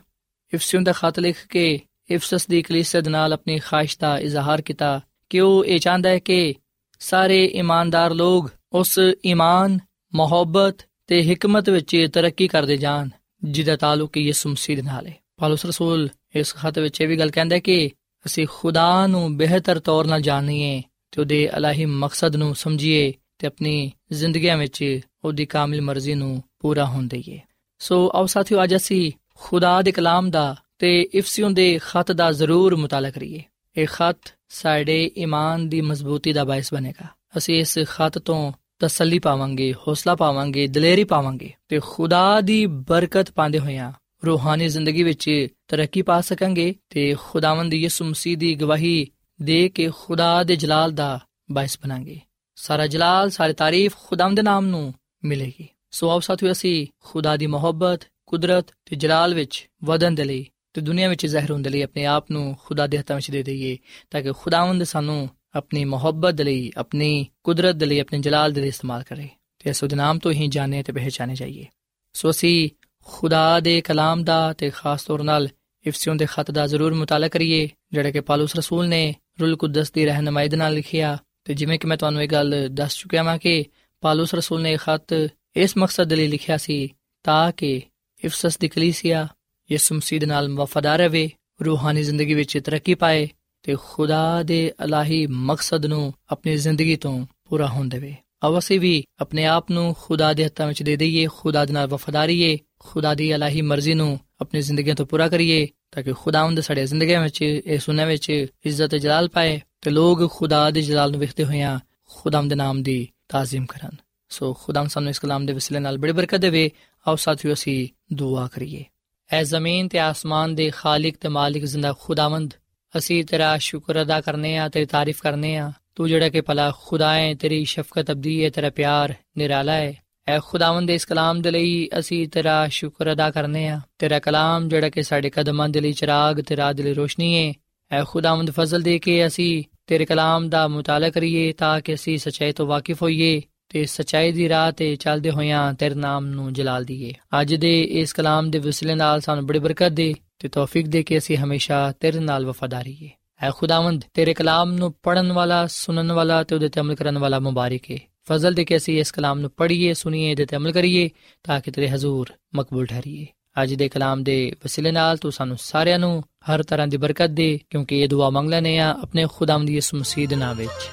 ਇਫਸੀਓਂ ਦਾ ਖਤ ਲਿਖ ਕੇ ਇਫਸਸ ਦੀ ਕਲੀਸਿਆ ਦੇ ਨਾਲ ਆਪਣੀ ਖਾਹਿਸ਼ ਦਾ ਇਜ਼ਹਾਰ ਕੀਤਾ ਕਿ ਉਹ ਇਹ ਚਾਹੁੰਦਾ ਹੈ ਕਿ ਸਾਰੇ ਇਮਾਨਦਾਰ ਲੋਕ ਉਸ ਈਮਾਨ, ਮੁਹੱਬਤ ਤੇ ਹਕਮਤ ਵਿੱਚ ਤਰੱਕੀ ਕਰਦੇ ਜਾਣ, ਜਿਹਦਾ ਤਾਲੁਕ ਯਿਸੂ ਮਸੀਹ ਨਾਲ ਹੈ। ਪਾਲੂਸ ਰਸੂਲ ਇਸ ਖਤ ਵਿੱਚ ਇਹ ਵੀ ਗੱਲ ਕਹਿੰਦਾ ਹੈ ਕਿ ਅਸੀਂ ਖੁਦਾ ਨੂੰ ਬਿਹਤਰ ਤੌਰ ਨਾਲ ਜਾਣੀਏ ਤੇ ਉਹਦੇ ਇਲਾਹੀ ਮਕਸਦ ਨੂੰ ਸਮਝੀਏ ਤੇ ਆਪਣੀ ਜ਼ਿੰਦਗੀਆਂ ਵਿੱਚ ਉਹਦੀ ਕਾਮਿਲ ਮਰਜ਼ੀ ਨੂੰ ਪੂਰਾ ਹੋਣ ਦਈਏ। ਸੋ ਆਓ ਸਾਥੀਓ, ਅੱਜ ਅਸੀਂ ਖੁਦਾ ਦੇ ਕਲਾਮ ਦਾ ਤੇ ਇਫਸੀਓਂ ਦੇ ਖਤ ਦਾ ਜ਼ਰੂਰ ਮੁਤਾਲਾ ਕਰੀਏ। ਇਹ ਖਤ ਸਾਡੇ ਈਮਾਨ ਦੀ ਮਜ਼ਬੂਤੀ ਦਾ ਬਾਇਸ ਬਣੇਗਾ। ਅਸੀਂ ਇਸ ਖਤ ਤੋਂ ਤਸੱਲੀ ਪਾਵਾਂਗੇ, ਹੌਸਲਾ ਪਾਵਾਂਗੇ, ਦਲੇਰੀ ਪਾਵਾਂਗੇ ਤੇ ਖੁਦਾ ਦੀ ਬਰਕਤ ਪਾਉਂਦੇ ਹੋਇਆਂ ਰੂਹਾਨੀ ਜ਼ਿੰਦਗੀ ਵਿੱਚ ਤਰੱਕੀ ਪਾ ਸਕਾਂਗੇ ਤੇ ਖੁਦਾਵੰਦ ਯਿਸੂ ਮਸੀਹ ਦੀ ਗਵਾਹੀ ਦੇ ਕੇ ਖੁਦਾ ਦੇ ਜਲਾਲ ਦਾ ਬਾਇਸ ਬਣਾਂਗੇ। ਸਾਰਾ ਜਲਾਲ, ਸਾਰੀ ਤਾਰੀਫ ਖੁਦਾਮ ਦੇ ਨਾਮ ਨੂੰ ਮਿਲੇਗੀ। ਸੋ ਆਪ ਸਾਥੀਓ, ਅਸੀਂ ਖੁਦਾ ਦੀ ਮੁਹੱਬਤ, ਕੁਦਰਤ ਤੇ ਜਲਾਲ ਵਿੱਚ ਵਧਣ ਦੇ ਲਈ ਤੇ ਦੁਨੀਆ ਵਿੱਚ ਜ਼ਾਹਿਰ ਹੋਣ ਦੇ ਲਈ ਆਪਣੇ ਆਪ ਨੂੰ ਖੁਦਾ ਦੇ ਹੱਥਾਂ ਵਿੱਚ ਦੇ ਦਈਏ ਤਾਂ ਕਿ ਖੁਦਾਵੰਦ ਸਾਨੂੰ ਆਪਣੀ ਮੁਹੱਬਤ ਦੇ ਲਈ, ਆਪਣੀ ਕੁਦਰਤ ਦੇ ਲਈ, ਆਪਣੇ ਜਲਾਲ ਦੇ ਲਈ ਇਸਤੇਮਾਲ ਕਰੇ। ਤੇ ਇਸ ਨਾਮ ਤੋਂ ਹੀ ਜਾਣੇ ਤੇ ਪਹਿਚਾਨੇ ਜਾਈਏ। ਸੋ ਅਸੀਂ ਖੁਦਾ ਦੇ ਕਲਾਮ ਦਾ ਤੇ ਖਾਸ ਤੌਰ ਨਾਲ ਇਫਸੀਓਂ ਦੇ ਖਤ ਦਾ ਜ਼ਰੂਰ ਮੁਤਾਲਾ ਕਰੀਏ, ਜਿਹੜਾ ਕਿ ਪਾਲੂਸ ਰਸੂਲ ਨੇ ਰੂਲ ਕੁਦਸ ਦੀ ਰਹਿਨਮਾਈ ਨਾਲ ਲਿਖਿਆ ਤੇ ਜਿਵੇਂ ਕਿ ਮੈਂ ਤੁਹਾਨੂੰ ਇਹ ਗੱਲ ਦੱਸ ਚੁੱਕਿਆ ਹਾਂ ਕਿ ਪਾਲੂਸ ਰਸੂਲ ਨੇ ਇਹ ਖਤ ਇਸ ਮਕਸਦ ਲਈ ਲਿਖਿਆ ਸੀ ਤਾਂ ਕਿ ਇਫਸਸ ਦੀ ਕਲੀਸਿਆ ਯਿਸੂ ਮਸੀਹ ਨਾਲ ਵਫਾਦਾਰ ਰਹੇ, ਰੂਹਾਨੀ ਜ਼ਿੰਦਗੀ ਵਿੱਚ ਤਰੱਕੀ ਪਾਏ ਤੇ ਖੁਦਾ ਦੇ ਅਲਾਹੀ ਮਕਸਦ ਨੂੰ ਆਪਣੀ ਜ਼ਿੰਦਗੀ ਤੋਂ ਪੂਰਾ ਹੋਣ ਦੇਵੇ। ਅਵਸੀ ਵੀ ਆਪਣੇ ਆਪ ਨੂੰ ਖੁਦਾ ਦੇ ਹੱਥਾਂ ਵਿੱਚ ਦੇ ਦਈਏ, ਖੁਦਾ ਦੇ ਨਾਲ ਵਫਾਦਾਰੀਏ, ਖੁਦਾ ਦੀ ਅਲਾਹੀ ਮਰਜ਼ੀ ਨੂੰ ਆਪਣੀ ਜ਼ਿੰਦਗੀ ਤੋਂ ਪੂਰਾ ਕਰੀਏ ਤਾਂ ਕਿ ਖੁਦਾਵੰਦ ਸਾਡੇ ਜ਼ਿੰਦਗੀ ਵਿੱਚ ਇਹ ਸੁਨਣ ਵਿੱਚ ਇੱਜ਼ਤ ਤੇ ਜਲਾਲ ਪਾਏ। ਤੇ ਲੋਕ ਖੁਦਾ ਦੇ ਜਲਾਲ ਨੂੰ ਵੇਖਦੇ ਹੋਇਆਂ ਖੁਦਾਮ ਦੇ ਨਾਮ ਦੀ ਤਾਜ਼ੀਮ ਕਰਨ। ਸੋ ਖੁਦਾਮ ਸਾਨੂੰ ਇਸ ਕਲਾਮ ਦੇ ਵਸਿਲੇ ਨਾਲ ਬੜੀ ਬਰਕਤ ਦੇਵੇ। ਆਓ ਸਾਥੀਓ, ਅਸੀਂ ਦੁਆ ਕਰੀਏ। ਐ ਜ਼ਮੀਨ ਤੇ ਆਸਮਾਨ ਦੇ ਖਾਲਕ ਤੇ ਮਾਲਿਕ ਜ਼ਿੰਦਾ ਖੁਦਾਵੰਦ, ਅਸੀਂ ਤੇਰਾ ਸ਼ੁਕਰ ਅਦਾ ਕਰਨੇ ਆ, ਤੇਰੀ ਤਾਰੀਫ ਕਰਨੇ ਆ। ਤੂੰ ਜਿਹੜਾ ਕਿ ਭਲਾ ਖੁਦਾ ਹੈ ਤੇਰੀ ਸ਼ਫਕਤ ਅਬਦੀ ਹੈ ਤੇਰਾ ਪਿਆਰ ਨਿਰਾਲਾ ਹੈ ਐ ਖੁਦਾਵੰਦ ਦੇ ਇਸ ਕਲਾਮ ਦੇ ਲਈ ਅਸੀਂ ਤੇਰਾ ਸ਼ੁਕਰ ਅਦਾ ਕਰਨੇ ਆ। ਤੇਰਾ ਕਲਾਮ ਜਿਹੜਾ ਕਿ ਸਾਡੇ ਕਦਮਾਂ ਦੇ ਲਈ ਚਿਰਾਗ ਤੇ ਰਾਹ ਦੇ ਲਈ ਰੋਸ਼ਨੀ ਹੈ ਐ ਖੁਦਾਵੰਦ ਫਜ਼ਲ ਦੇ ਕੇ ਅਸੀਂ ਤੇਰੇ ਕਲਾਮ ਦਾ ਮੁਤਾਲਾ ਕਰੀਏ ਤਾਂ ਕਿ ਅਸੀਂ ਸਚਾਈ ਤੋਂ ਵਾਕਿਫ ਹੋਈਏ ਤੇ ਸਚਾਈ ਦੀ ਰਾਹ ਤੇ ਚੱਲਦੇ ਹੋਇਆਂ ਤੇਰੇ ਨਾਮ ਨੂੰ ਜਲਾਲ ਦਈਏ ਅੱਜ ਦੇ ਇਸ ਕਲਾਮ ਦੇ ਵਸਿਲੇ ਨਾਲ ਸਾਨੂੰ ਬੜੀ ਬਰਕਤ ਦੇ ਤੇ ਤੌਫੀਕ ਦੇ ਕੇ ਅਸੀਂ ਹਮੇਸ਼ਾ ਤੇਰੇ ਨਾਲ ਵਫਾਦਾਰੀਏ ਐ ਖੁਦਾਵੰਦ, ਤੇਰੇ ਕਲਾਮ ਨੂੰ ਪੜਨ ਵਾਲਾ, ਸੁਣਨ ਵਾਲਾ ਤੇ ਉਹਦੇ ਤੇ ਅਮਲ ਕਰਨ ਵਾਲਾ ਮੁਬਾਰਕ ਹੈ ਫਜ਼ਲ ਦੇ ਕੇ ਅਸੀਂ ਇਸ ਕਲਾਮ ਨੂੰ ਪੜ੍ਹੀਏ, ਸੁਣੀਏ ਤੇ ਅਮਲ ਕਰੀਏ ਤਾਂ ਕਿ ਤੇਰੇ ਹਜ਼ੂਰ ਮਕਬੂਲ ਠਹਿਰੀਏ। ਅੱਜ ਦੇ ਕਲਾਮ ਦੇ ਵਸਿਲੇ ਨਾਲ ਤੂੰ ਸਾਨੂੰ ਸਾਰਿਆਂ ਨੂੰ ਹਰ ਤਰ੍ਹਾਂ ਦੀ ਬਰਕਤ ਦੇ, ਕਿਉਂਕਿ ਇਹ ਦੁਆ ਮੰਗ ਲੈਨੇ ਆ ਆਪਣੇ ਖੁਦਾਮ ਦੀ ਇਸ ਮਸੀਹ ਦੇ ਨਾਮ ਵਿੱਚ।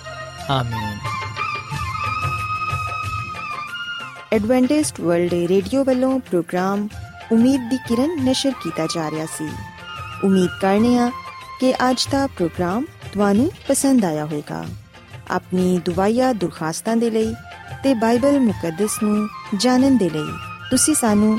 ਆਮੀਨ। ਐਡਵੈਂਟਿਸਟ ਵਰਲਡ ਰੇਡੀਓ ਵੱਲੋਂ ਪ੍ਰੋਗਰਾਮ ਉਮੀਦ ਦੀ ਕਿਰਨ ਨਿਸ਼ਰ ਕੀਤਾ ਜਾ ਰਿਹਾ ਸੀ। ਉਮੀਦ ਕਰਨੇ ਆ ਕਿ ਅੱਜ ਦਾ ਪ੍ਰੋਗਰਾਮ ਤੁਹਾਨੂੰ ਪਸੰਦ ਆਇਆ ਹੋਵੇਗਾ। ਆਪਣੀ ਦੁਆਇਆ ਦੁਰਖਾਸਤਾਂ ਦੇ ਲਈ ਤੇ ਬਾਈਬਲ ਮੁਕੱਦਸ ਨੂੰ ਜਾਣਨ ਦੇ ਲਈ ਤੁਸੀਂ ਸਾਨੂੰ